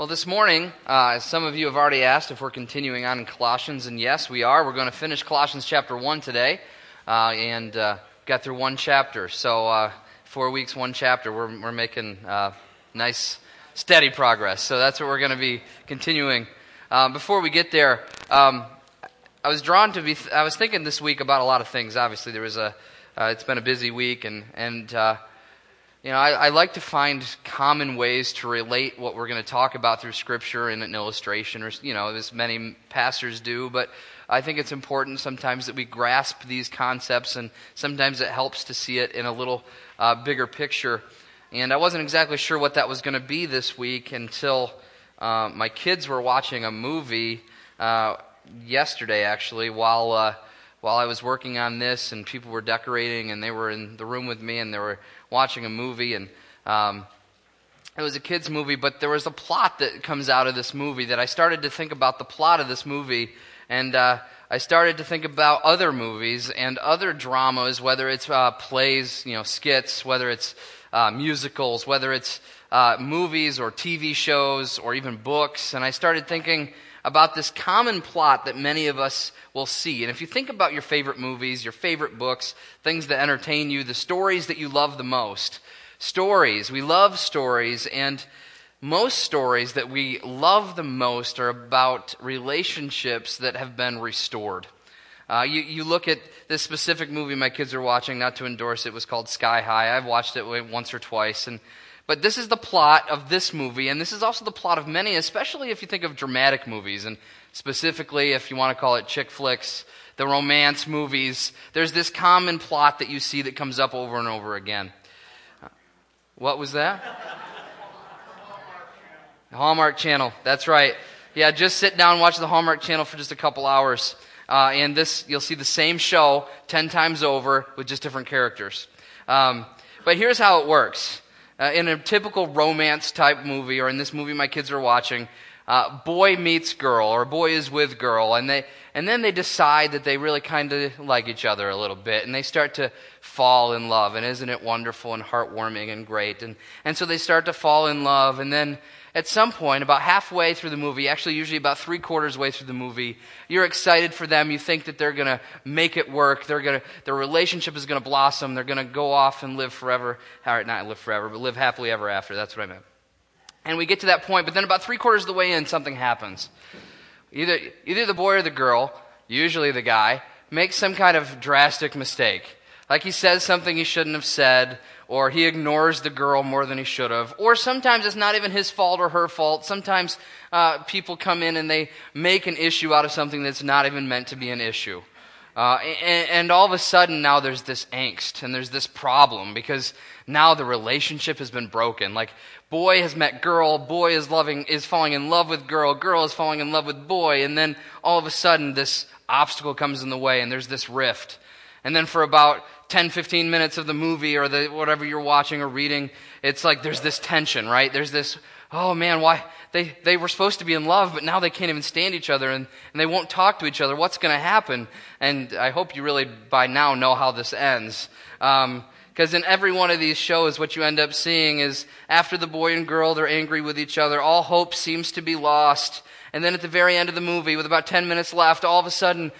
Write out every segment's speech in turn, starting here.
Well, this morning, uh, some of you have already asked if we're continuing on in Colossians, and yes, we are. We're going to finish Colossians chapter 1 today, uh, and uh, got through one chapter. So, uh, four weeks, one chapter. We're, we're making uh, nice, steady progress. So, that's what we're going to be continuing. Uh, before we get there, um, I was drawn to be, th- I was thinking this week about a lot of things. Obviously, there was a, it's been a busy week, and, and you know, I, I, like to find common ways to relate what we're going to talk about through Scripture in an illustration, or you know, as many pastors do. But I think it's important sometimes that we grasp these concepts, and sometimes it helps to see it in a little uh, bigger picture. And I wasn't exactly sure what that was going to be this week until uh, my kids were watching a movie uh, yesterday, actually, while uh, while I was working on this, and people were decorating, and they were in the room with me, and they were watching a movie, and um, it was a kids' movie, but there was a plot that comes out of this movie that I started to think about the plot of this movie, and uh, I started to think about other movies and other dramas, whether it's uh, plays, you know, skits, whether it's uh, musicals, whether it's uh, movies or TV shows or even books, and I started thinking about this common plot that many of us will see. And if you think about your favorite movies, your favorite books, things that entertain you, the stories that you love the most, stories, we love stories, and most stories that we love the most are about relationships that have been restored. Uh, you, you look at this specific movie my kids are watching, not to endorse it, was called Sky High. I've watched it once or twice, and but this is the plot of this movie, and this is also the plot of many, especially if you think of dramatic movies, and specifically if you want to call it chick flicks, the romance movies. There's this common plot that you see that comes up over and over again. What was that? The Hallmark Channel. That's right. Yeah, just sit down and watch the Hallmark Channel for just a couple hours. Uh, and this, you'll see the same show 10 times over with just different characters. Um, but here's how it works uh, in a typical romance type movie, or in this movie my kids are watching, uh, boy meets girl, or boy is with girl, and they and then they decide that they really kind of like each other a little bit, and they start to fall in love. And isn't it wonderful and heartwarming and great? And and so they start to fall in love, and then at some point, about halfway through the movie, actually usually about three quarters way through the movie, you're excited for them. You think that they're going to make it work. They're to, their relationship is going to blossom. They're going to go off and live forever. All right, not live forever, but live happily ever after. That's what I meant. And we get to that point, but then about three quarters of the way in, something happens. Either, either the boy or the girl, usually the guy, makes some kind of drastic mistake. Like he says something he shouldn't have said, or he ignores the girl more than he should have, or sometimes it's not even his fault or her fault. Sometimes uh, people come in and they make an issue out of something that's not even meant to be an issue. Uh, and, and, all of a sudden now there's this angst and there's this problem because now the relationship has been broken. Like boy has met girl, boy is loving, is falling in love with girl, girl is falling in love with boy, and then all of a sudden this obstacle comes in the way and there's this rift. And then for about 10, 15 minutes of the movie or the, whatever you're watching or reading, it's like there's this tension, right? There's this, oh man, why? They, they were supposed to be in love, but now they can't even stand each other and, and they won't talk to each other. What's going to happen? And I hope you really by now know how this ends. Um, because in every one of these shows, what you end up seeing is after the boy and girl, they're angry with each other. All hope seems to be lost. And then at the very end of the movie, with about 10 minutes left, all of a sudden,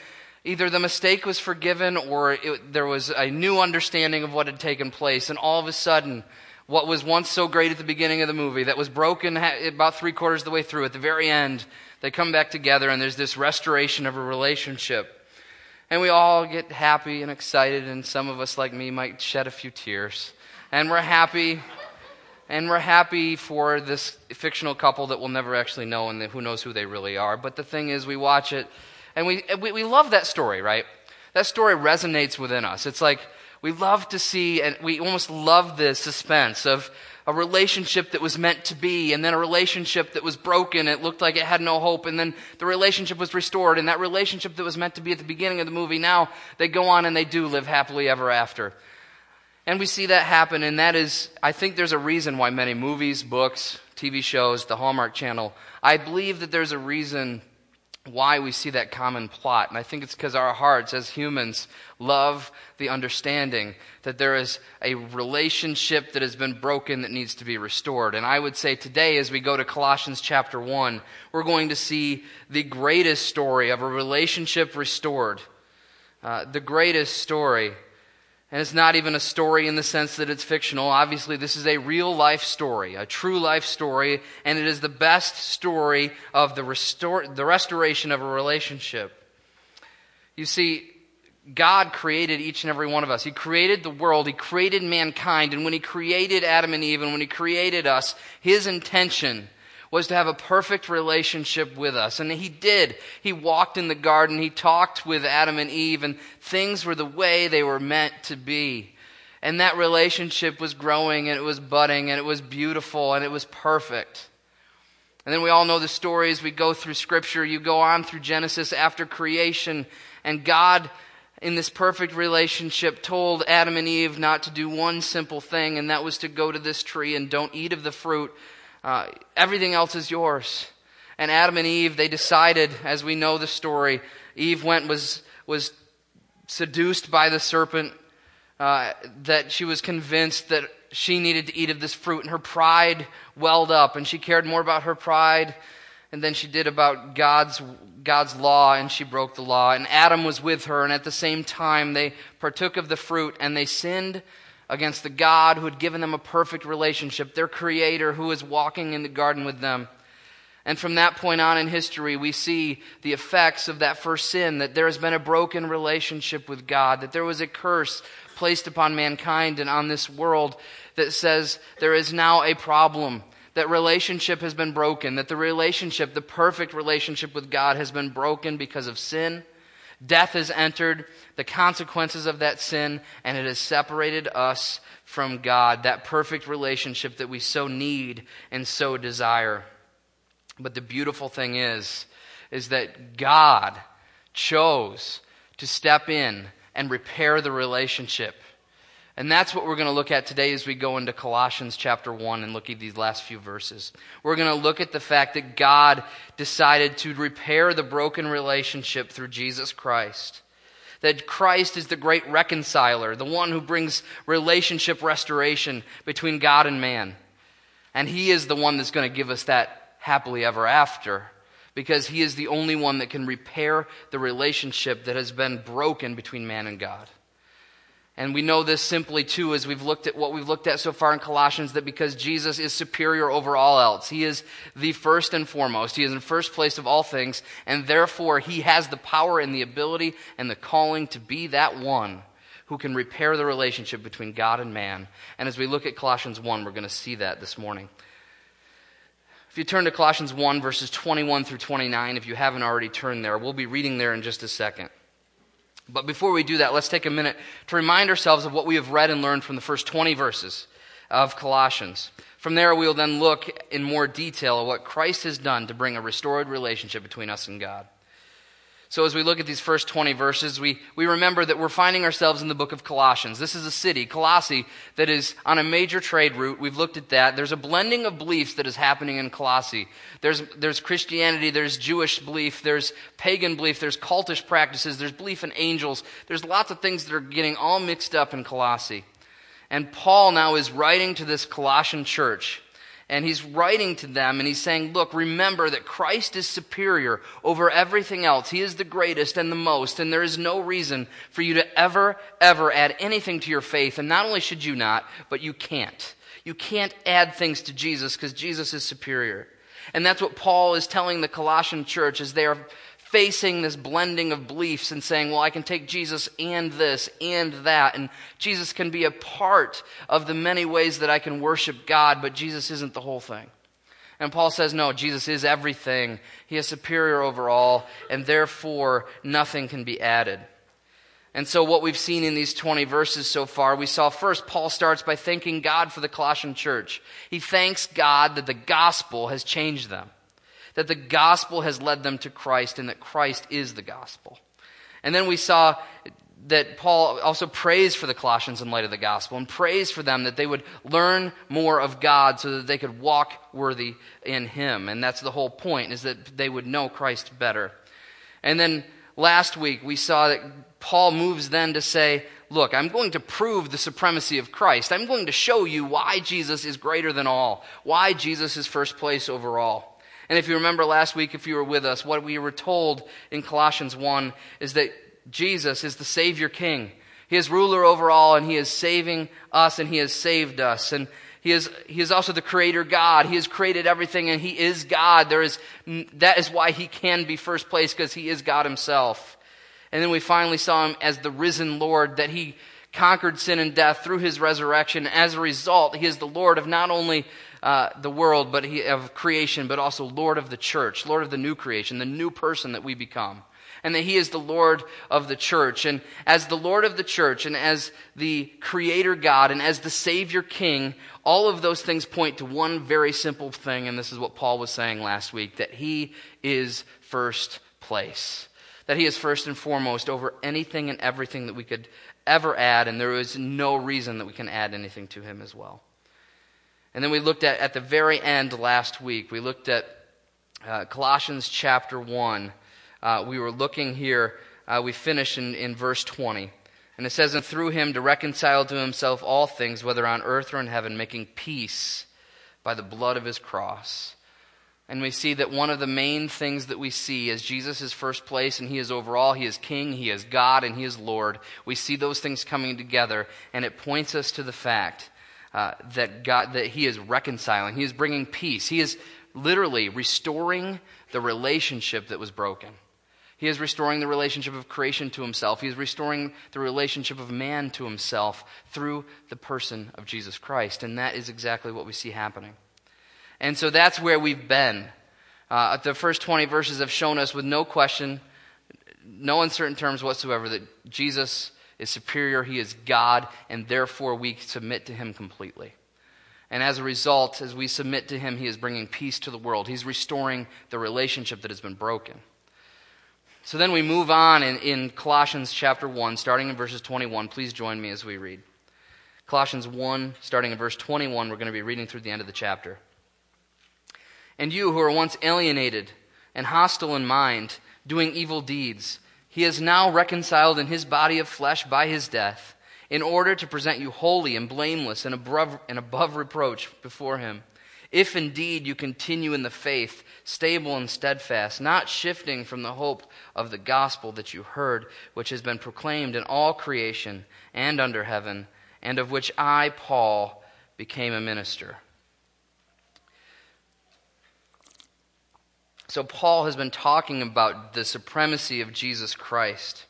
Either the mistake was forgiven or it, there was a new understanding of what had taken place. And all of a sudden, what was once so great at the beginning of the movie, that was broken about three quarters of the way through, at the very end, they come back together and there's this restoration of a relationship. And we all get happy and excited, and some of us, like me, might shed a few tears. And we're happy. And we're happy for this fictional couple that we'll never actually know, and who knows who they really are. But the thing is, we watch it and we, we, we love that story, right? That story resonates within us. It's like we love to see, and we almost love the suspense of a relationship that was meant to be, and then a relationship that was broken. It looked like it had no hope, and then the relationship was restored, and that relationship that was meant to be at the beginning of the movie, now they go on and they do live happily ever after. And we see that happen, and that is, I think there's a reason why many movies, books, TV shows, the Hallmark Channel, I believe that there's a reason why we see that common plot. And I think it's because our hearts as humans love the understanding that there is a relationship that has been broken that needs to be restored. And I would say today, as we go to Colossians chapter 1, we're going to see the greatest story of a relationship restored. Uh, the greatest story and it's not even a story in the sense that it's fictional. Obviously, this is a real life story, a true life story, and it is the best story of the, the restoration of a relationship. You see, God created each and every one of us. He created the world. He created mankind. And when He created Adam and Eve and when He created us, His intention was to have a perfect relationship with us. And he did. He walked in the garden, he talked with Adam and Eve, and things were the way they were meant to be. And that relationship was growing, and it was budding, and it was beautiful, and it was perfect. And then we all know the stories. We go through Scripture. You go on through Genesis after creation, and God, in this perfect relationship, told Adam and Eve not to do one simple thing, and that was to go to this tree and don't eat of the fruit. Uh, everything else is yours. And Adam and Eve, they decided, as we know the story, Eve went was was seduced by the serpent. Uh, that she was convinced that she needed to eat of this fruit, and her pride welled up, and she cared more about her pride and then she did about God's God's law and she broke the law and Adam was with her and at the same time they partook of the fruit and they sinned against the God who had given them a perfect relationship, their creator who was walking in the garden with them. And from that point on in history, we see the effects of that first sin that there has been a broken relationship with God, that there was a curse placed upon mankind and on this world that says there is now a problem, that relationship has been broken, that the relationship, the perfect relationship with God, has been broken because of sin. Death has entered, the consequences of that sin, and it has separated us from God, that perfect relationship that we so need and so desire. But the beautiful thing is, is that God chose to step in and repair the relationship. And that's what we're going to look at today as we go into Colossians chapter 1 and look at these last few verses. We're going to look at the fact that God decided to repair the broken relationship through Jesus Christ. That Christ is the great reconciler, the one who brings relationship restoration between God and man. And He is the one that's going to give us that happily ever after because He is the only one that can repair the relationship that has been broken between man and God. And we know this simply too as we've looked at what we've looked at so far in Colossians that because Jesus is superior over all else. He is the first and foremost. He is in first place of all things. And therefore, he has the power and the ability and the calling to be that one who can repair the relationship between God and man. And as we look at Colossians 1, we're going to see that this morning. If you turn to Colossians 1, verses 21 through 29, if you haven't already turned there, we'll be reading there in just a second. But before we do that, let's take a minute to remind ourselves of what we have read and learned from the first 20 verses of Colossians. From there, we will then look in more detail at what Christ has done to bring a restored relationship between us and God. So, as we look at these first 20 verses, we, we remember that we're finding ourselves in the book of Colossians. This is a city, Colossae, that is on a major trade route. We've looked at that. There's a blending of beliefs that is happening in Colossae. There's, there's Christianity, there's Jewish belief, there's pagan belief, there's cultish practices, there's belief in angels. There's lots of things that are getting all mixed up in Colossae. And Paul now is writing to this Colossian church and he's writing to them and he's saying, Look, remember that Christ is superior over everything else. He is the greatest and the most, and there is no reason for you to ever, ever add anything to your faith. And not only should you not, but you can't. You can't add things to Jesus because Jesus is superior. And that's what Paul is telling the Colossian church as they are facing this blending of beliefs and saying, well, I can take Jesus and this and that. And Jesus can be a part of the many ways that I can worship God, but Jesus isn't the whole thing. And Paul says, no, Jesus is everything. He is superior over all, and therefore nothing can be added. And so, what we've seen in these 20 verses so far, we saw first, Paul starts by thanking God for the Colossian church. He thanks God that the gospel has changed them that the gospel has led them to Christ and that Christ is the gospel. And then we saw that Paul also prays for the Colossians in light of the gospel and prays for them that they would learn more of God so that they could walk worthy in him. And that's the whole point is that they would know Christ better. And then last week we saw that Paul moves then to say, Look, I'm going to prove the supremacy of Christ. I'm going to show you why Jesus is greater than all, why Jesus is first place over all. And if you remember last week, if you were with us, what we were told in Colossians 1 is that Jesus is the Savior King. He is ruler over all, and He is saving us, and He has saved us. And he is, he is also the creator God. He has created everything and he is God. There is, that is why he can be first place because he is God himself. And then we finally saw him as the risen Lord, that he conquered sin and death through his resurrection. As a result, he is the Lord of not only uh, the world, but he, of creation, but also Lord of the church, Lord of the new creation, the new person that we become and that he is the Lord of the church. And as the Lord of the church, and as the Creator God, and as the Savior King, all of those things point to one very simple thing, and this is what Paul was saying last week that he is first place. That he is first and foremost over anything and everything that we could ever add, and there is no reason that we can add anything to him as well. And then we looked at, at the very end last week, we looked at uh, Colossians chapter 1 uh, we were looking here, uh, we finish in, in verse 20. And it says, And through him to reconcile to himself all things, whether on earth or in heaven, making peace by the blood of his cross. And we see that one of the main things that we see is Jesus is first place and he is over all. He is king, he is God, and he is Lord. We see those things coming together, and it points us to the fact uh, that God, that he is reconciling. He is bringing peace. He is literally restoring the relationship that was broken. He is restoring the relationship of creation to himself. He is restoring the relationship of man to himself through the person of Jesus Christ. And that is exactly what we see happening. And so that's where we've been. Uh, the first 20 verses have shown us with no question, no uncertain terms whatsoever, that Jesus is superior, he is God, and therefore we submit to him completely. And as a result, as we submit to him, he is bringing peace to the world. He's restoring the relationship that has been broken. So then we move on in, in Colossians chapter 1, starting in verses 21. Please join me as we read. Colossians 1, starting in verse 21, we're going to be reading through the end of the chapter. And you who were once alienated and hostile in mind, doing evil deeds, he is now reconciled in his body of flesh by his death, in order to present you holy and blameless and above, and above reproach before him. If indeed you continue in the faith, stable and steadfast, not shifting from the hope of the gospel that you heard, which has been proclaimed in all creation and under heaven, and of which I, Paul, became a minister. So, Paul has been talking about the supremacy of Jesus Christ.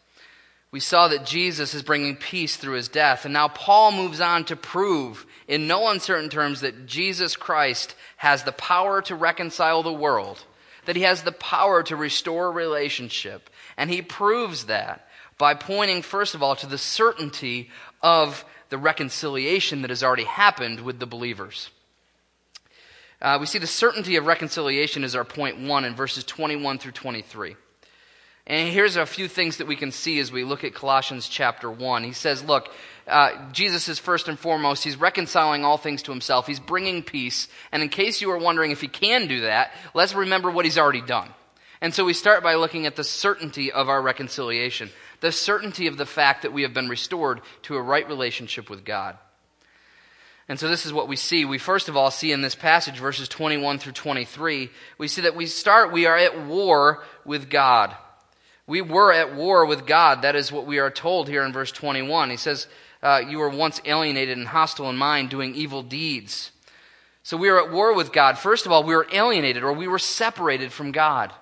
We saw that Jesus is bringing peace through his death. And now Paul moves on to prove, in no uncertain terms, that Jesus Christ has the power to reconcile the world, that he has the power to restore relationship. And he proves that by pointing, first of all, to the certainty of the reconciliation that has already happened with the believers. Uh, we see the certainty of reconciliation is our point one in verses 21 through 23. And here's a few things that we can see as we look at Colossians chapter 1. He says, Look, uh, Jesus is first and foremost, he's reconciling all things to himself, he's bringing peace. And in case you are wondering if he can do that, let's remember what he's already done. And so we start by looking at the certainty of our reconciliation, the certainty of the fact that we have been restored to a right relationship with God. And so this is what we see. We first of all see in this passage, verses 21 through 23, we see that we start, we are at war with God. We were at war with God. That is what we are told here in verse 21. He says, uh, You were once alienated and hostile in mind, doing evil deeds. So we are at war with God. First of all, we were alienated or we were separated from God.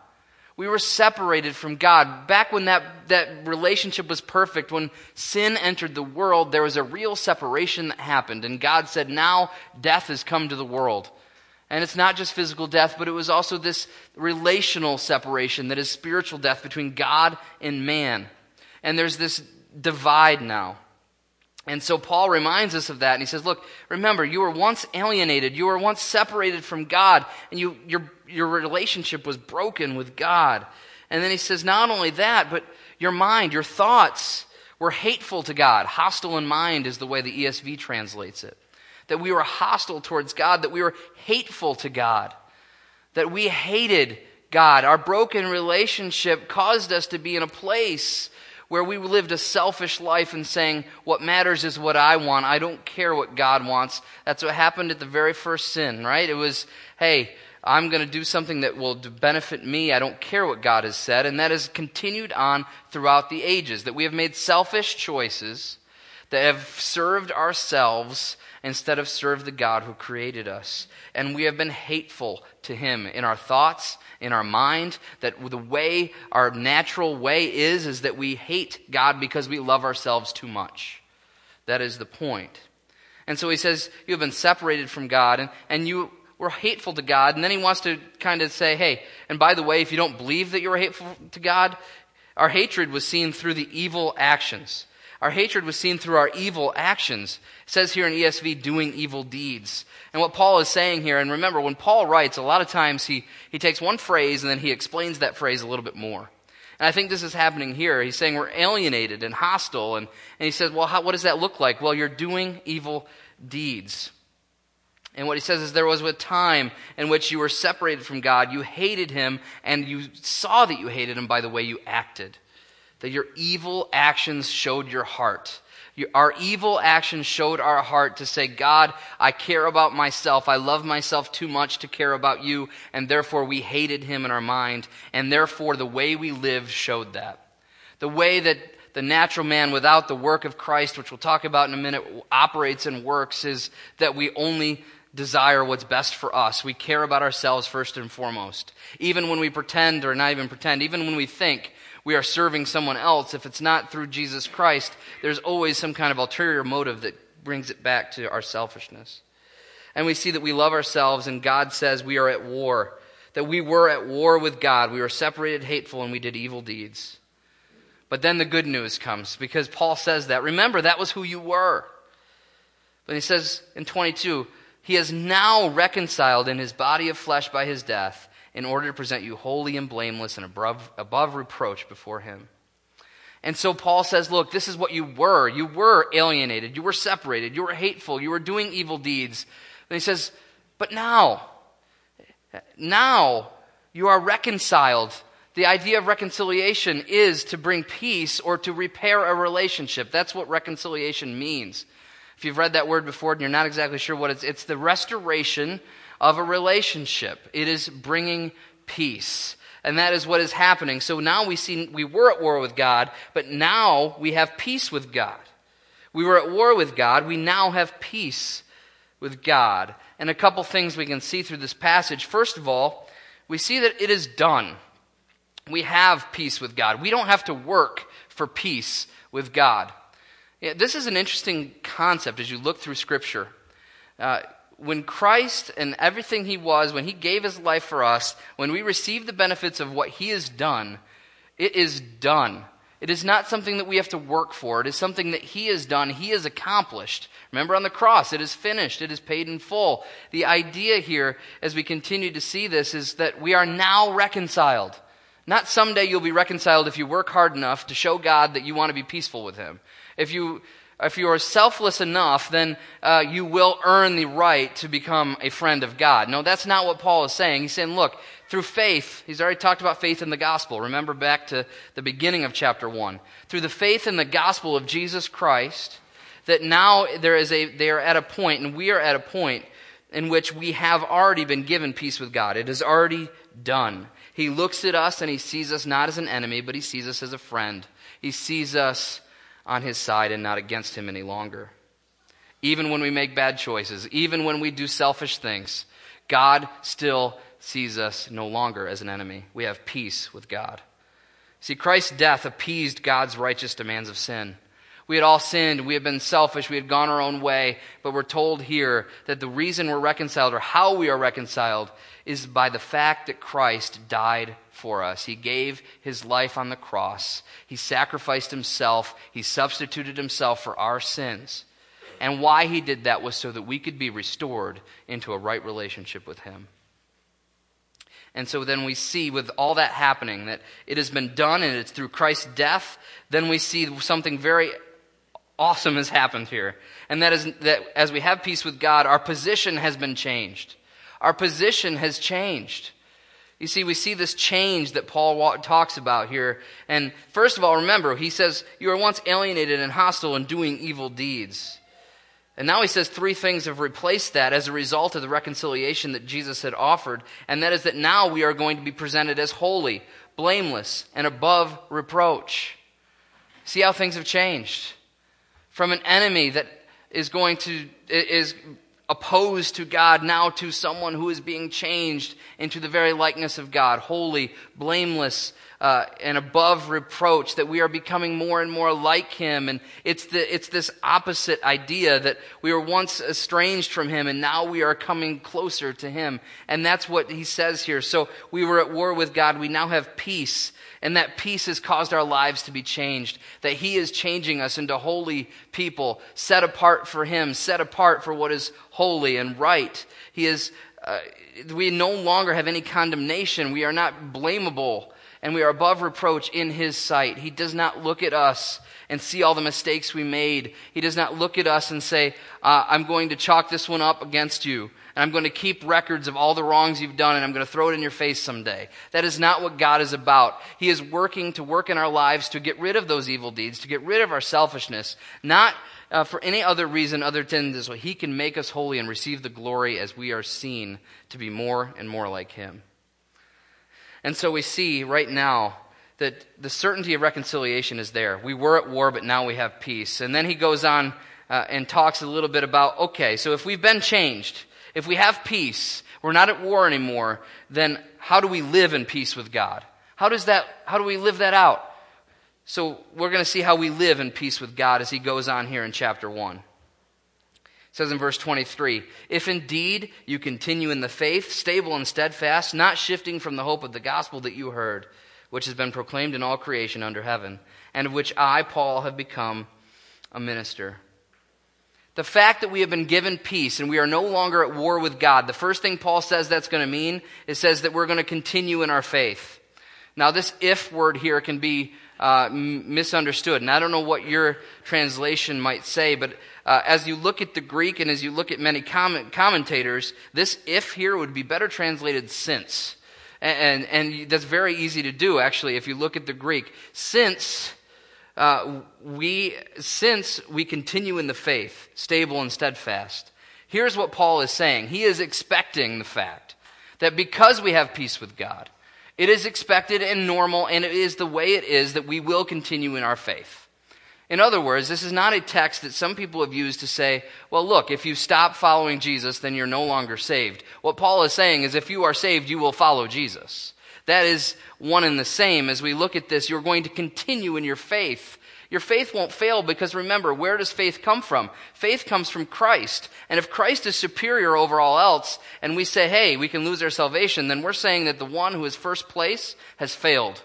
We were separated from God. Back when that, that relationship was perfect, when sin entered the world, there was a real separation that happened. And God said, Now death has come to the world. And it's not just physical death, but it was also this relational separation that is spiritual death between God and man. And there's this divide now. And so Paul reminds us of that, and he says, Look, remember, you were once alienated, you were once separated from God, and you, your, your relationship was broken with God. And then he says, Not only that, but your mind, your thoughts were hateful to God. Hostile in mind is the way the ESV translates it that we were hostile towards God, that we were hateful to God, that we hated God. Our broken relationship caused us to be in a place where we lived a selfish life and saying, What matters is what I want. I don't care what God wants. That's what happened at the very first sin, right? It was, hey, I'm going to do something that will benefit me. I don't care what God has said. And that has continued on throughout the ages, that we have made selfish choices that have served ourselves instead of served the God who created us. And we have been hateful to Him in our thoughts, in our mind, that the way, our natural way is, is that we hate God because we love ourselves too much. That is the point. And so he says, You have been separated from God, and, and you were hateful to God. And then he wants to kind of say, Hey, and by the way, if you don't believe that you were hateful to God, our hatred was seen through the evil actions. Our hatred was seen through our evil actions. It says here in ESV, doing evil deeds. And what Paul is saying here, and remember, when Paul writes, a lot of times he, he takes one phrase and then he explains that phrase a little bit more. And I think this is happening here. He's saying we're alienated and hostile. And, and he says, well, how, what does that look like? Well, you're doing evil deeds. And what he says is there was a time in which you were separated from God. You hated him, and you saw that you hated him by the way you acted that your evil actions showed your heart. Our evil actions showed our heart to say, God, I care about myself. I love myself too much to care about you. And therefore, we hated him in our mind. And therefore, the way we lived showed that. The way that the natural man without the work of Christ, which we'll talk about in a minute, operates and works is that we only desire what's best for us. We care about ourselves first and foremost. Even when we pretend, or not even pretend, even when we think we are serving someone else, if it's not through Jesus Christ, there's always some kind of ulterior motive that brings it back to our selfishness. And we see that we love ourselves, and God says we are at war. That we were at war with God. We were separated, hateful, and we did evil deeds. But then the good news comes because Paul says that. Remember, that was who you were. But he says in 22, He is now reconciled in his body of flesh by his death in order to present you holy and blameless and above, above reproach before him. And so Paul says, look, this is what you were. You were alienated. You were separated. You were hateful. You were doing evil deeds. And he says, but now, now you are reconciled. The idea of reconciliation is to bring peace or to repair a relationship. That's what reconciliation means. If you've read that word before and you're not exactly sure what it's, it's the restoration of a relationship. It is bringing peace. And that is what is happening. So now we see we were at war with God, but now we have peace with God. We were at war with God, we now have peace with God. And a couple things we can see through this passage. First of all, we see that it is done. We have peace with God. We don't have to work for peace with God. Yeah, this is an interesting concept as you look through Scripture. Uh, when Christ and everything he was, when he gave his life for us, when we receive the benefits of what he has done, it is done. It is not something that we have to work for. It is something that he has done, he has accomplished. Remember on the cross, it is finished, it is paid in full. The idea here, as we continue to see this, is that we are now reconciled. Not someday you'll be reconciled if you work hard enough to show God that you want to be peaceful with him. If you if you are selfless enough, then uh, you will earn the right to become a friend of God. No, that's not what Paul is saying. He's saying, look, through faith, he's already talked about faith in the gospel. Remember back to the beginning of chapter 1. Through the faith in the gospel of Jesus Christ, that now there is a, they are at a point, and we are at a point in which we have already been given peace with God. It is already done. He looks at us and he sees us not as an enemy, but he sees us as a friend. He sees us on his side and not against him any longer. Even when we make bad choices, even when we do selfish things, God still sees us no longer as an enemy. We have peace with God. See, Christ's death appeased God's righteous demands of sin. We had all sinned. We had been selfish. We had gone our own way. But we're told here that the reason we're reconciled or how we are reconciled is by the fact that Christ died for us. He gave his life on the cross. He sacrificed himself. He substituted himself for our sins. And why he did that was so that we could be restored into a right relationship with him. And so then we see with all that happening that it has been done and it's through Christ's death. Then we see something very awesome has happened here. And that is that as we have peace with God, our position has been changed. Our position has changed. You see, we see this change that Paul talks about here. And first of all, remember, he says, You were once alienated and hostile and doing evil deeds. And now he says three things have replaced that as a result of the reconciliation that Jesus had offered. And that is that now we are going to be presented as holy, blameless, and above reproach. See how things have changed? From an enemy that is going to, is opposed to God now to someone who is being changed into the very likeness of God, holy, blameless, uh, and above reproach, that we are becoming more and more like Him. And it's, the, it's this opposite idea that we were once estranged from Him and now we are coming closer to Him. And that's what He says here. So we were at war with God. We now have peace. And that peace has caused our lives to be changed. That He is changing us into holy people, set apart for Him, set apart for what is holy and right. He is, uh, we no longer have any condemnation. We are not blamable and we are above reproach in His sight. He does not look at us and see all the mistakes we made. He does not look at us and say, uh, I'm going to chalk this one up against you, and I'm going to keep records of all the wrongs you've done, and I'm going to throw it in your face someday. That is not what God is about. He is working to work in our lives to get rid of those evil deeds, to get rid of our selfishness, not uh, for any other reason other than this. So He can make us holy and receive the glory as we are seen to be more and more like Him. And so we see right now that the certainty of reconciliation is there. We were at war, but now we have peace. And then he goes on uh, and talks a little bit about okay, so if we've been changed, if we have peace, we're not at war anymore, then how do we live in peace with God? How does that, how do we live that out? So we're going to see how we live in peace with God as he goes on here in chapter 1 says in verse 23 If indeed you continue in the faith, stable and steadfast, not shifting from the hope of the gospel that you heard, which has been proclaimed in all creation under heaven, and of which I, Paul, have become a minister. The fact that we have been given peace and we are no longer at war with God, the first thing Paul says that's going to mean is says that we're going to continue in our faith. Now, this if word here can be uh, misunderstood. And I don't know what your translation might say, but uh, as you look at the Greek and as you look at many comment- commentators, this if here would be better translated since. And, and, and, that's very easy to do, actually, if you look at the Greek. Since. Uh, we, since we continue in the faith, stable and steadfast. Here's what Paul is saying. He is expecting the fact that because we have peace with God, it is expected and normal, and it is the way it is that we will continue in our faith. In other words, this is not a text that some people have used to say, well, look, if you stop following Jesus, then you're no longer saved. What Paul is saying is if you are saved, you will follow Jesus. That is one and the same. As we look at this, you're going to continue in your faith your faith won't fail because remember, where does faith come from? Faith comes from Christ. And if Christ is superior over all else, and we say, hey, we can lose our salvation, then we're saying that the one who is first place has failed.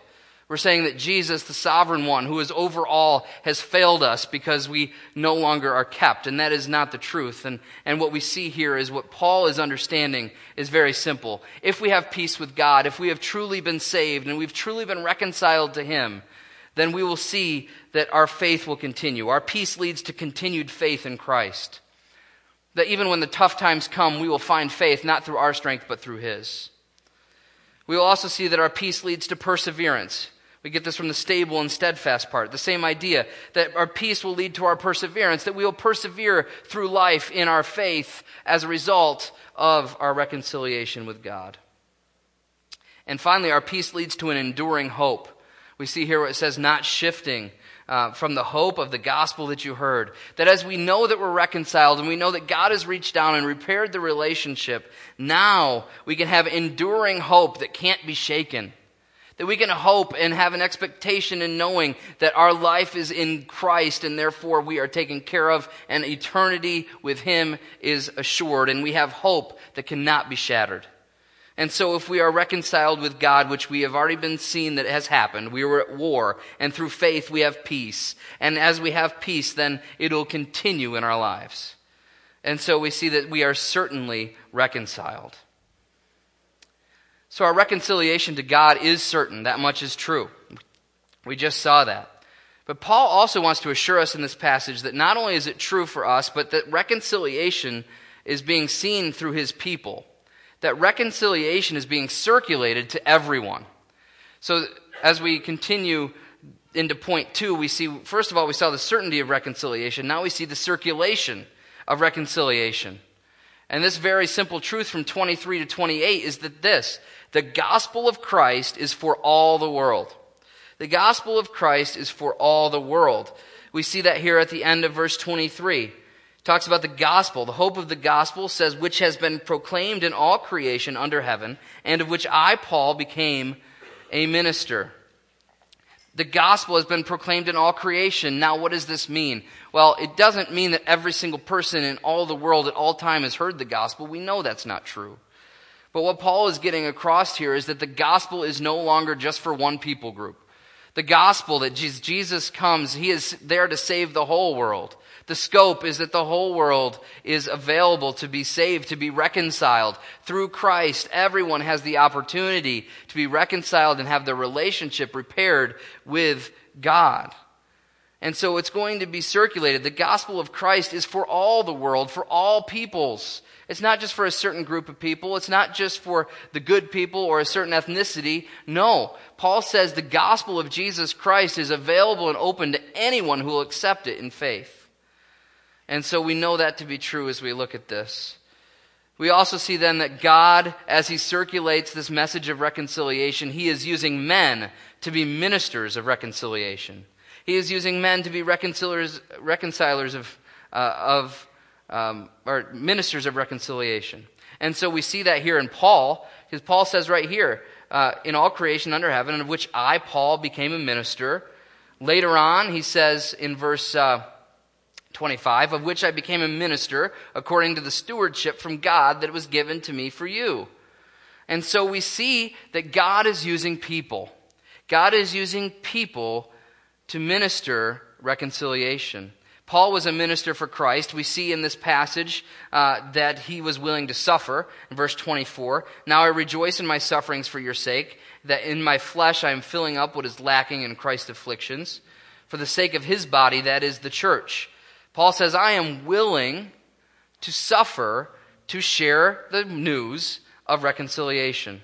We're saying that Jesus, the sovereign one who is over all, has failed us because we no longer are kept. And that is not the truth. And, and what we see here is what Paul is understanding is very simple. If we have peace with God, if we have truly been saved and we've truly been reconciled to Him, then we will see that our faith will continue. Our peace leads to continued faith in Christ. That even when the tough times come, we will find faith not through our strength, but through His. We will also see that our peace leads to perseverance. We get this from the stable and steadfast part. The same idea that our peace will lead to our perseverance, that we will persevere through life in our faith as a result of our reconciliation with God. And finally, our peace leads to an enduring hope. We see here where it says, not shifting uh, from the hope of the gospel that you heard. That as we know that we're reconciled and we know that God has reached down and repaired the relationship, now we can have enduring hope that can't be shaken. That we can hope and have an expectation in knowing that our life is in Christ and therefore we are taken care of and eternity with Him is assured and we have hope that cannot be shattered. And so, if we are reconciled with God, which we have already been seen that has happened, we were at war, and through faith we have peace. And as we have peace, then it'll continue in our lives. And so we see that we are certainly reconciled. So, our reconciliation to God is certain. That much is true. We just saw that. But Paul also wants to assure us in this passage that not only is it true for us, but that reconciliation is being seen through his people that reconciliation is being circulated to everyone. So as we continue into point two, we see, first of all, we saw the certainty of reconciliation. Now we see the circulation of reconciliation. And this very simple truth from 23 to 28 is that this the gospel of Christ is for all the world. The gospel of Christ is for all the world. We see that here at the end of verse 23. It talks about the gospel. The hope of the gospel says, which has been proclaimed in all creation under heaven, and of which I, Paul, became a minister. The gospel has been proclaimed in all creation. Now, what does this mean? Well, it doesn't mean that every single person in all the world at all time has heard the gospel. We know that's not true. But what Paul is getting across here is that the gospel is no longer just for one people group. The gospel that Jesus comes, he is there to save the whole world. The scope is that the whole world is available to be saved, to be reconciled. Through Christ, everyone has the opportunity to be reconciled and have their relationship repaired with God. And so it's going to be circulated. The gospel of Christ is for all the world, for all peoples. It's not just for a certain group of people. It's not just for the good people or a certain ethnicity. No. Paul says the gospel of Jesus Christ is available and open to anyone who will accept it in faith. And so we know that to be true as we look at this. We also see then that God, as he circulates this message of reconciliation, he is using men to be ministers of reconciliation. He is using men to be reconcilers, reconcilers of, uh, of um, or ministers of reconciliation. And so we see that here in Paul, because Paul says right here, uh, in all creation under heaven, of which I, Paul, became a minister. Later on, he says in verse uh, 25, of which I became a minister according to the stewardship from God that was given to me for you. And so we see that God is using people. God is using people to minister reconciliation. Paul was a minister for Christ. We see in this passage uh, that he was willing to suffer. In verse 24, now I rejoice in my sufferings for your sake, that in my flesh I am filling up what is lacking in Christ's afflictions, for the sake of his body, that is the church. Paul says, I am willing to suffer to share the news of reconciliation.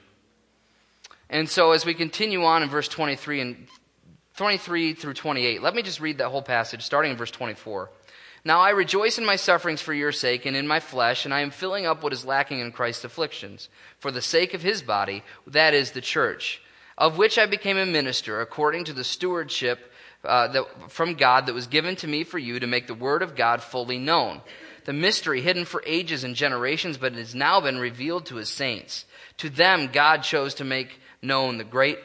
And so as we continue on in verse 23 and 23 through 28. Let me just read that whole passage, starting in verse 24. Now I rejoice in my sufferings for your sake and in my flesh, and I am filling up what is lacking in Christ's afflictions, for the sake of his body, that is the church, of which I became a minister according to the stewardship uh, that, from God that was given to me for you to make the word of God fully known. The mystery hidden for ages and generations, but it has now been revealed to his saints. To them God chose to make known the great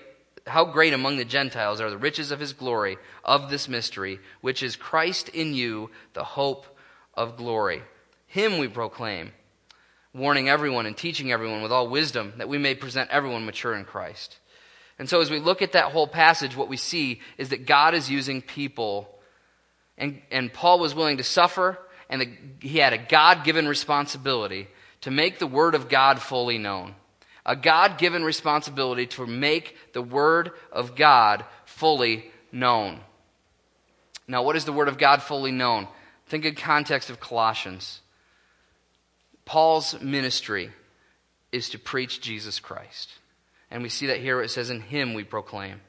how great among the Gentiles are the riches of his glory of this mystery, which is Christ in you, the hope of glory. Him we proclaim, warning everyone and teaching everyone with all wisdom, that we may present everyone mature in Christ. And so, as we look at that whole passage, what we see is that God is using people, and, and Paul was willing to suffer, and the, he had a God given responsibility to make the Word of God fully known a God given responsibility to make the Word of God fully known. Now, what is the Word of God fully known? Think in context of Colossians. Paul's ministry is to preach Jesus Christ. And we see that here it says, In him we proclaim.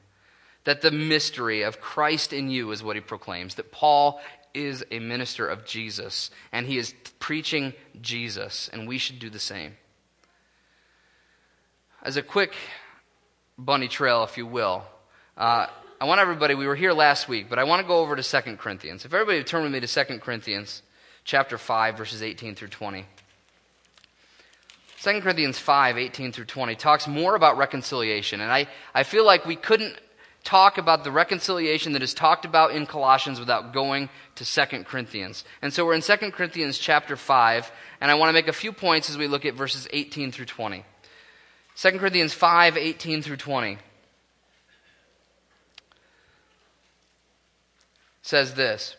That the mystery of Christ in you is what he proclaims. That Paul is a minister of Jesus, and he is preaching Jesus, and we should do the same as a quick bunny trail, if you will, uh, I want everybody, we were here last week, but I want to go over to 2 Corinthians. If everybody would turn with me to 2 Corinthians chapter 5, verses 18 through 20. 2 Corinthians 5, 18 through 20 talks more about reconciliation. And I, I feel like we couldn't talk about the reconciliation that is talked about in Colossians without going to 2 Corinthians. And so we're in 2 Corinthians chapter 5, and I want to make a few points as we look at verses 18 through 20. 2 Corinthians 5 18 through 20 says this.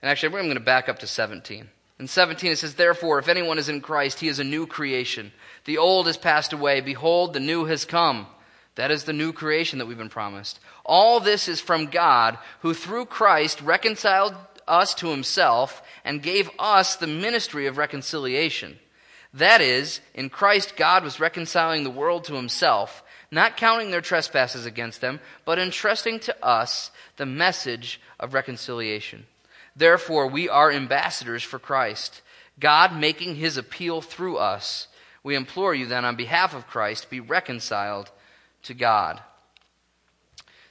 And actually, I'm going to back up to 17. In 17, it says, Therefore, if anyone is in Christ, he is a new creation. The old has passed away. Behold, the new has come. That is the new creation that we've been promised. All this is from God, who through Christ reconciled us to himself and gave us the ministry of reconciliation That is, in Christ, God was reconciling the world to himself, not counting their trespasses against them, but entrusting to us the message of reconciliation. Therefore, we are ambassadors for Christ, God making his appeal through us. We implore you then, on behalf of Christ, be reconciled to God.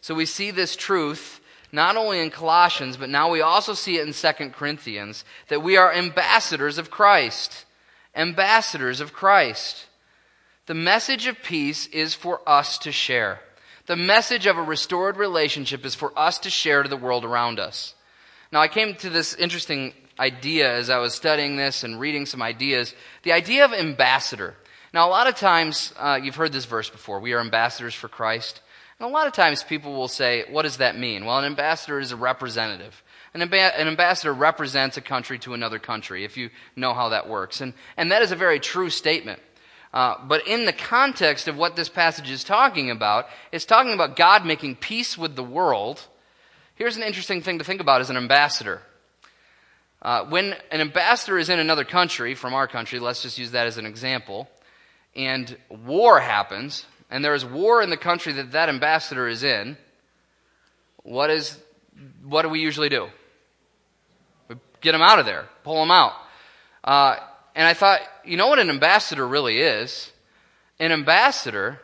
So we see this truth not only in Colossians, but now we also see it in 2 Corinthians that we are ambassadors of Christ ambassadors of Christ. The message of peace is for us to share. The message of a restored relationship is for us to share to the world around us. Now, I came to this interesting idea as I was studying this and reading some ideas. The idea of ambassador. Now, a lot of times, uh, you've heard this verse before we are ambassadors for Christ. And a lot of times people will say, what does that mean? Well, an ambassador is a representative. An, amb- an, ambassador represents a country to another country, if you know how that works. And, and that is a very true statement. Uh, but in the context of what this passage is talking about, it's talking about God making peace with the world. Here's an interesting thing to think about as an ambassador. Uh, when an ambassador is in another country, from our country, let's just use that as an example, and war happens, and there is war in the country that that ambassador is in, what, is, what do we usually do? We get them out of there, pull them out. Uh, and I thought, you know what an ambassador really is? An ambassador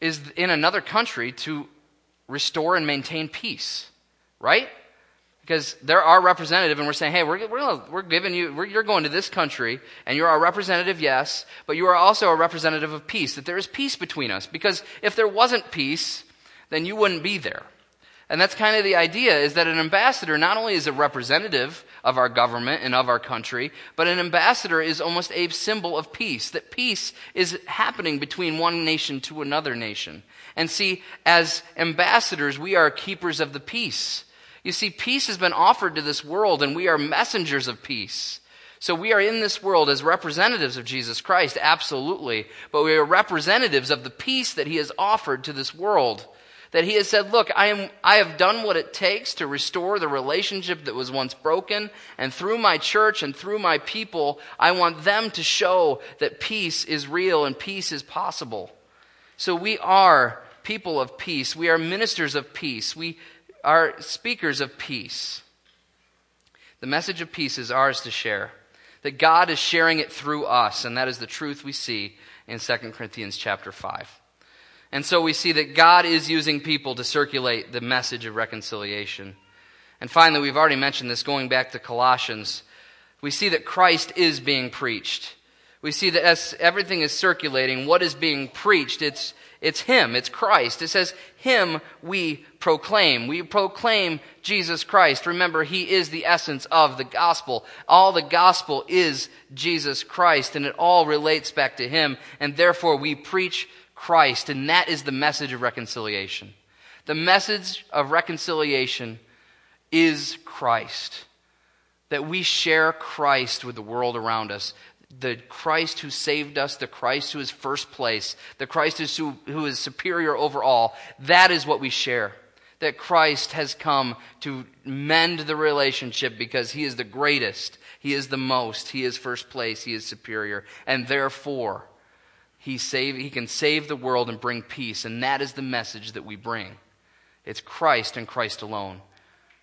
is in another country to restore and maintain peace, right? Because they're our representative, and we're saying, hey, we're, we're, we're giving you, we're, you're going to this country, and you're our representative, yes, but you are also a representative of peace, that there is peace between us. Because if there wasn't peace, then you wouldn't be there. And that's kind of the idea is that an ambassador not only is a representative of our government and of our country, but an ambassador is almost a symbol of peace, that peace is happening between one nation to another nation. And see, as ambassadors, we are keepers of the peace. You see, peace has been offered to this world, and we are messengers of peace. So we are in this world as representatives of Jesus Christ, absolutely, but we are representatives of the peace that he has offered to this world. That he has said, Look, I, am, I have done what it takes to restore the relationship that was once broken, and through my church and through my people, I want them to show that peace is real and peace is possible. So we are people of peace. We are ministers of peace. We are speakers of peace. The message of peace is ours to share. That God is sharing it through us, and that is the truth we see in 2 Corinthians chapter 5. And so we see that God is using people to circulate the message of reconciliation. And finally, we've already mentioned this going back to Colossians. We see that Christ is being preached. We see that as everything is circulating, what is being preached? It's, it's Him, it's Christ. It says, Him we proclaim. We proclaim Jesus Christ. Remember, He is the essence of the gospel. All the gospel is Jesus Christ, and it all relates back to Him. And therefore, we preach Christ, and that is the message of reconciliation. The message of reconciliation is Christ. That we share Christ with the world around us. The Christ who saved us, the Christ who is first place, the Christ who, who is superior over all. That is what we share. That Christ has come to mend the relationship because he is the greatest, he is the most, he is first place, he is superior. And therefore, he, save, he can save the world and bring peace, and that is the message that we bring. It's Christ and Christ alone.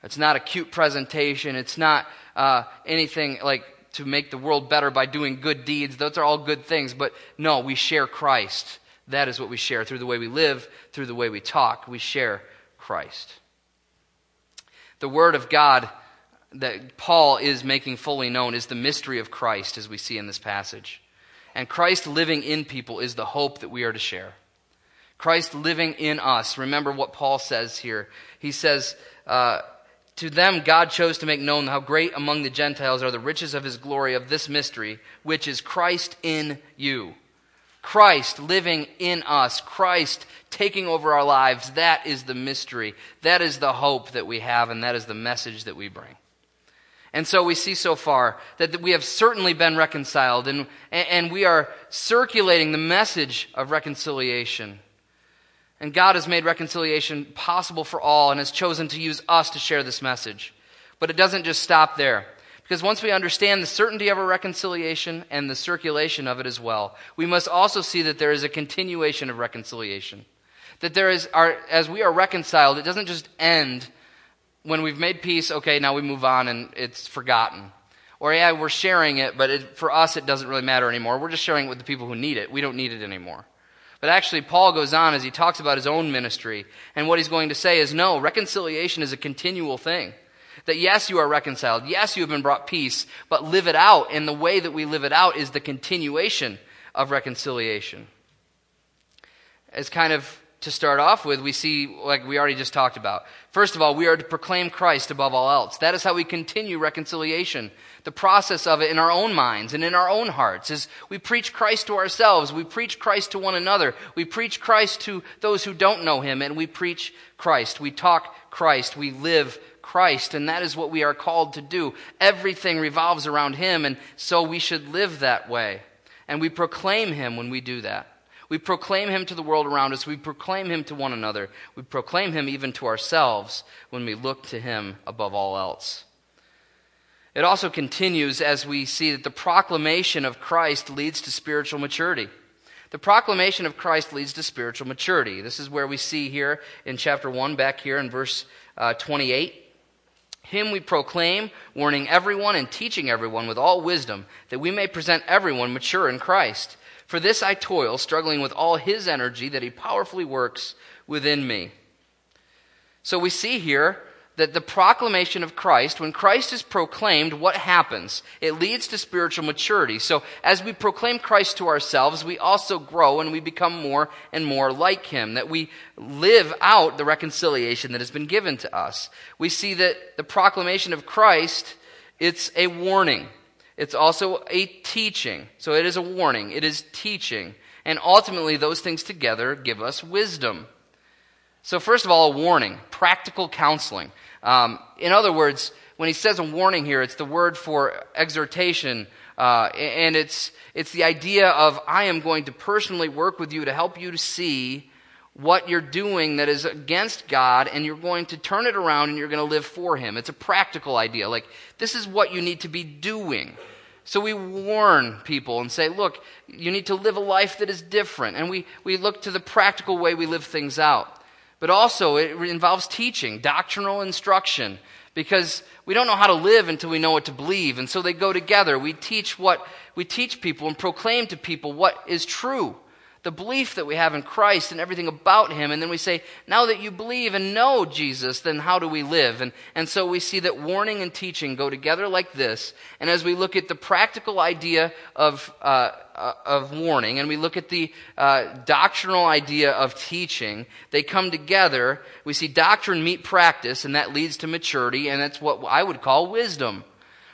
It's not a cute presentation. It's not uh, anything like to make the world better by doing good deeds. Those are all good things, but no, we share Christ. That is what we share through the way we live, through the way we talk. We share Christ. The Word of God that Paul is making fully known is the mystery of Christ, as we see in this passage. And Christ living in people is the hope that we are to share. Christ living in us. Remember what Paul says here. He says, uh, To them God chose to make known how great among the Gentiles are the riches of his glory of this mystery, which is Christ in you. Christ living in us, Christ taking over our lives, that is the mystery. That is the hope that we have, and that is the message that we bring. And so we see so far that we have certainly been reconciled and, and we are circulating the message of reconciliation. And God has made reconciliation possible for all and has chosen to use us to share this message. But it doesn't just stop there. Because once we understand the certainty of our reconciliation and the circulation of it as well, we must also see that there is a continuation of reconciliation. That there is, our, as we are reconciled, it doesn't just end when we've made peace, okay, now we move on and it's forgotten. Or, yeah, we're sharing it, but it, for us it doesn't really matter anymore. We're just sharing it with the people who need it. We don't need it anymore. But actually, Paul goes on as he talks about his own ministry. And what he's going to say is no, reconciliation is a continual thing. That yes, you are reconciled. Yes, you have been brought peace, but live it out. And the way that we live it out is the continuation of reconciliation. As kind of to start off with, we see, like we already just talked about. First of all, we are to proclaim Christ above all else. That is how we continue reconciliation. The process of it in our own minds and in our own hearts is we preach Christ to ourselves. We preach Christ to one another. We preach Christ to those who don't know Him, and we preach Christ. We talk Christ. We live Christ, and that is what we are called to do. Everything revolves around Him, and so we should live that way. And we proclaim Him when we do that. We proclaim him to the world around us. We proclaim him to one another. We proclaim him even to ourselves when we look to him above all else. It also continues as we see that the proclamation of Christ leads to spiritual maturity. The proclamation of Christ leads to spiritual maturity. This is where we see here in chapter 1, back here in verse uh, 28. Him we proclaim, warning everyone and teaching everyone with all wisdom, that we may present everyone mature in Christ. For this I toil, struggling with all his energy that he powerfully works within me. So we see here that the proclamation of Christ, when Christ is proclaimed, what happens? It leads to spiritual maturity. So as we proclaim Christ to ourselves, we also grow and we become more and more like him, that we live out the reconciliation that has been given to us. We see that the proclamation of Christ, it's a warning. It's also a teaching. So it is a warning. It is teaching. And ultimately, those things together give us wisdom. So, first of all, a warning, practical counseling. Um, in other words, when he says a warning here, it's the word for exhortation, uh, and it's, it's the idea of I am going to personally work with you to help you to see what you're doing that is against God, and you're going to turn it around and you're going to live for Him. It's a practical idea. Like, this is what you need to be doing. So we warn people and say, look, you need to live a life that is different. And we, we look to the practical way we live things out. But also, it involves teaching, doctrinal instruction, because we don't know how to live until we know what to believe. And so they go together. We teach what, we teach people and proclaim to people what is true the belief that we have in Christ and everything about Him. And then we say, now that you believe and know Jesus, then how do we live? And, and so we see that warning and teaching go together like this. And as we look at the practical idea of, uh, uh, of warning and we look at the uh, doctrinal idea of teaching, they come together. We see doctrine meet practice, and that leads to maturity, and that's what I would call wisdom.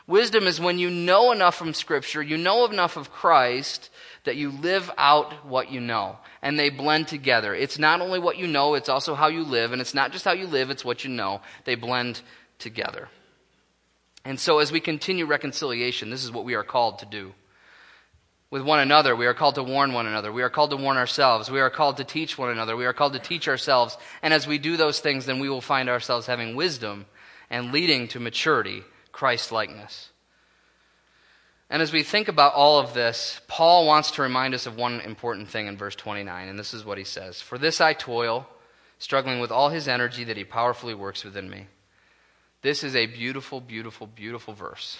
Wisdom is when you know enough from Scripture, you know enough of Christ that you live out what you know. And they blend together. It's not only what you know, it's also how you live. And it's not just how you live, it's what you know. They blend together. And so as we continue reconciliation, this is what we are called to do. With one another, we are called to warn one another. We are called to warn ourselves. We are called to teach one another. We are called to teach ourselves. And as we do those things, then we will find ourselves having wisdom and leading to maturity, Christ likeness. And as we think about all of this, Paul wants to remind us of one important thing in verse 29, and this is what he says For this I toil, struggling with all his energy that he powerfully works within me. This is a beautiful, beautiful, beautiful verse.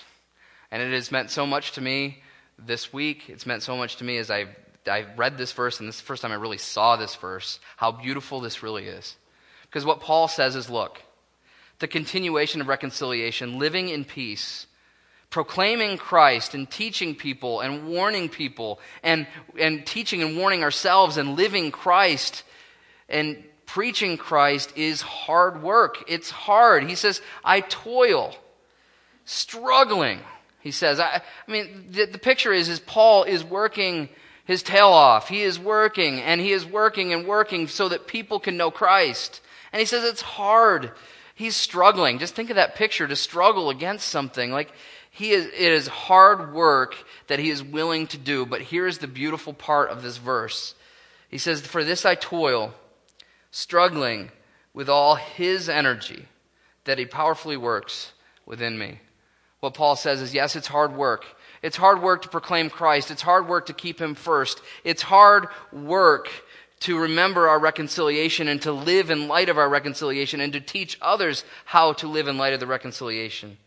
And it has meant so much to me this week. It's meant so much to me as I, I read this verse, and this is the first time I really saw this verse, how beautiful this really is. Because what Paul says is look, the continuation of reconciliation, living in peace, proclaiming Christ and teaching people and warning people and, and teaching and warning ourselves and living Christ and preaching Christ is hard work. It's hard. He says, I toil, struggling. He says, I, I mean, the, the picture is, is Paul is working his tail off. He is working and he is working and working so that people can know Christ. And he says it's hard. He's struggling. Just think of that picture to struggle against something. Like, he is, it is hard work that he is willing to do. But here is the beautiful part of this verse. He says, For this I toil, struggling with all his energy that he powerfully works within me. What Paul says is yes, it's hard work. It's hard work to proclaim Christ. It's hard work to keep him first. It's hard work to remember our reconciliation and to live in light of our reconciliation and to teach others how to live in light of the reconciliation.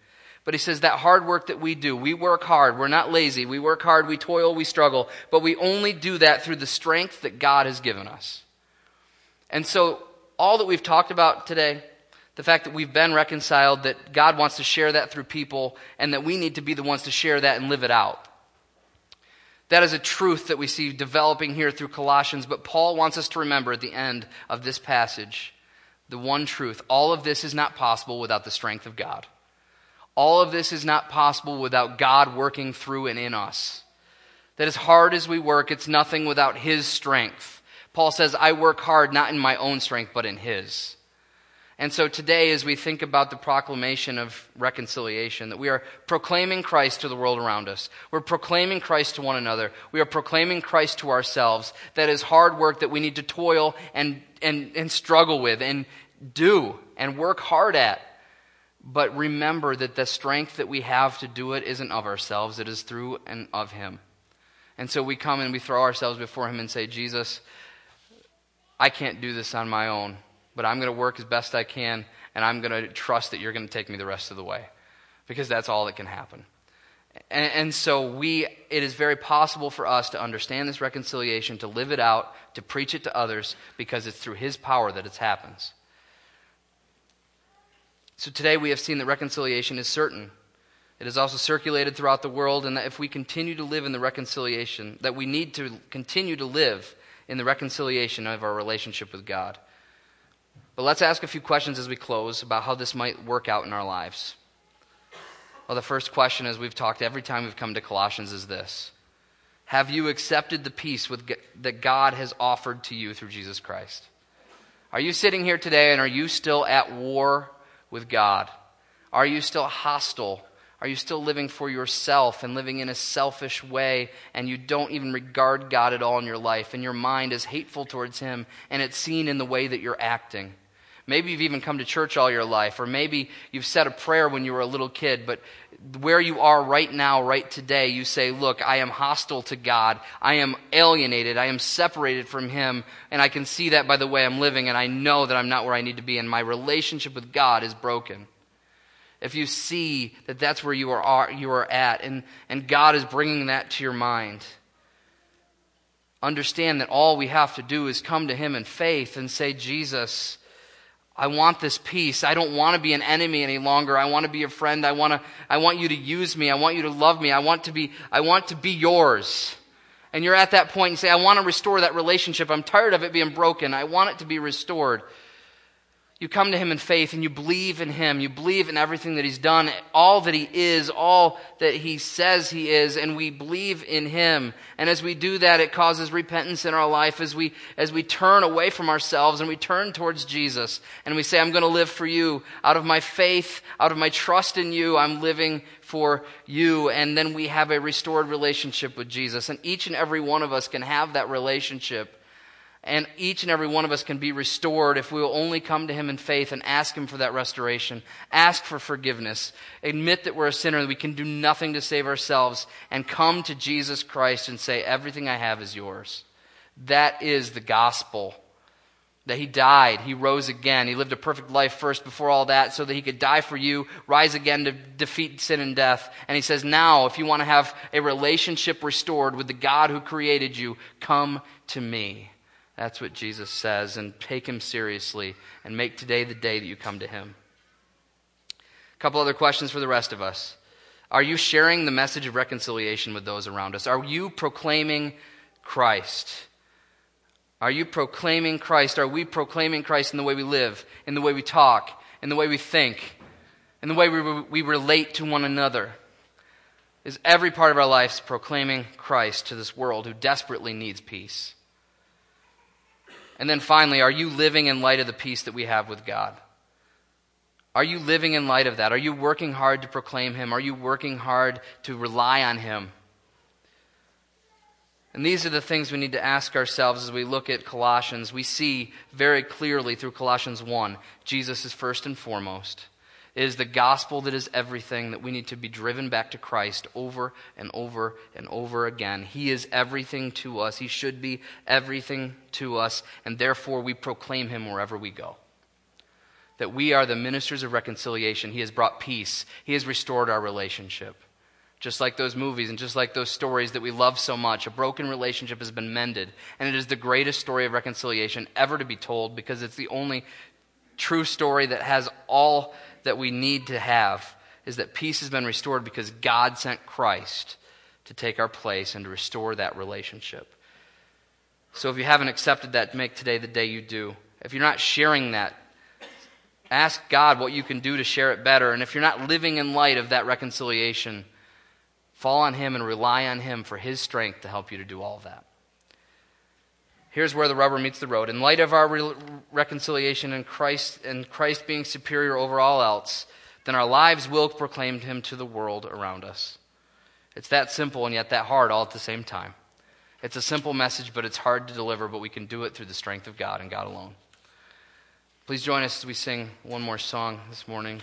But he says that hard work that we do, we work hard. We're not lazy. We work hard. We toil. We struggle. But we only do that through the strength that God has given us. And so, all that we've talked about today, the fact that we've been reconciled, that God wants to share that through people, and that we need to be the ones to share that and live it out. That is a truth that we see developing here through Colossians, but Paul wants us to remember at the end of this passage the one truth. All of this is not possible without the strength of God. All of this is not possible without God working through and in us. That as hard as we work, it's nothing without His strength. Paul says, I work hard not in my own strength, but in His. And so today, as we think about the proclamation of reconciliation, that we are proclaiming Christ to the world around us, we're proclaiming Christ to one another, we are proclaiming Christ to ourselves, that is hard work that we need to toil and, and, and struggle with and do and work hard at. But remember that the strength that we have to do it isn't of ourselves, it is through and of Him. And so we come and we throw ourselves before Him and say, Jesus, I can't do this on my own but I'm going to work as best I can, and I'm going to trust that you're going to take me the rest of the way. Because that's all that can happen. And, and, so we, it is very possible for us to understand this reconciliation, to live it out, to preach it to others, because it's through His power that it happens. So today we have seen that reconciliation is certain. It is also circulated throughout the world, and that if we continue to live in the reconciliation, that we need to continue to live in the reconciliation of our relationship with God. But let's ask a few questions as we close about how this might work out in our lives. Well, the first question, as we've talked every time we've come to Colossians, is this Have you accepted the peace with, that God has offered to you through Jesus Christ? Are you sitting here today and are you still at war with God? Are you still hostile? Are you still living for yourself and living in a selfish way and you don't even regard God at all in your life and your mind is hateful towards Him and it's seen in the way that you're acting? Maybe you've even come to church all your life, or maybe you've said a prayer when you were a little kid, but where you are right now, right today, you say, Look, I am hostile to God. I am alienated. I am separated from Him. And I can see that by the way I'm living, and I know that I'm not where I need to be, and my relationship with God is broken. If you see that that's where you are, you are at, and, and God is bringing that to your mind, understand that all we have to do is come to Him in faith and say, Jesus, I want this peace. I don't want to be an enemy any longer. I want to be a friend. I want to, I want you to use me. I want you to love me. I want to be, I want to be yours. And you're at that point and say, I want to restore that relationship. I'm tired of it being broken. I want it to be restored. You come to him in faith and you believe in him. You believe in everything that he's done, all that he is, all that he says he is, and we believe in him. And as we do that, it causes repentance in our life as we, as we turn away from ourselves and we turn towards Jesus. And we say, I'm going to live for you. Out of my faith, out of my trust in you, I'm living for you. And then we have a restored relationship with Jesus. And each and every one of us can have that relationship and each and every one of us can be restored if we will only come to Him in faith and ask Him for that restoration. Ask for forgiveness. Admit that we're a sinner, that we can do nothing to save ourselves, and come to Jesus Christ and say, Everything I have is yours. That is the gospel. That He died, He rose again. He lived a perfect life first before all that so that He could die for you, rise again to defeat sin and death. And He says, Now, if you want to have a relationship restored with the God who created you, come to me. That's what Jesus says, and take him seriously and make today the day that you come to him. A couple other questions for the rest of us. Are you sharing the message of reconciliation with those around us? Are you proclaiming Christ? Are you proclaiming Christ? Are we proclaiming Christ in the way we live, in the way we talk, in the way we think, in the way we, we relate to one another? Is every part of our lives proclaiming Christ to this world who desperately needs peace? And then finally, are you living in light of the peace that we have with God? Are you living in light of that? Are you working hard to proclaim Him? Are you working hard to rely on Him? And these are the things we need to ask ourselves as we look at Colossians. We see very clearly through Colossians 1 Jesus is first and foremost. It is the gospel that is everything, that we need to be driven back to Christ over and over and over again. He is everything to us. He should be everything to us, and therefore we proclaim him wherever we go. That we are the ministers of reconciliation. He has brought peace, He has restored our relationship. Just like those movies and just like those stories that we love so much, a broken relationship has been mended. And it is the greatest story of reconciliation ever to be told because it's the only true story that has all that we need to have is that peace has been restored because God sent Christ to take our place and to restore that relationship. So if you haven't accepted that, make today the day you do. If you're not sharing that, ask God what you can do to share it better. And if you're not living in light of that reconciliation, fall on Him and rely on Him for His strength to help you to do all of that. Here's where the rubber meets the road. In light of our re- reconciliation and Christ and Christ being superior over all else, then our lives will proclaim him to the world around us. It's that simple and yet that hard all at the same time. It's a simple message, but it's hard to deliver, but we can do it through the strength of God and God alone. Please join us as we sing one more song this morning.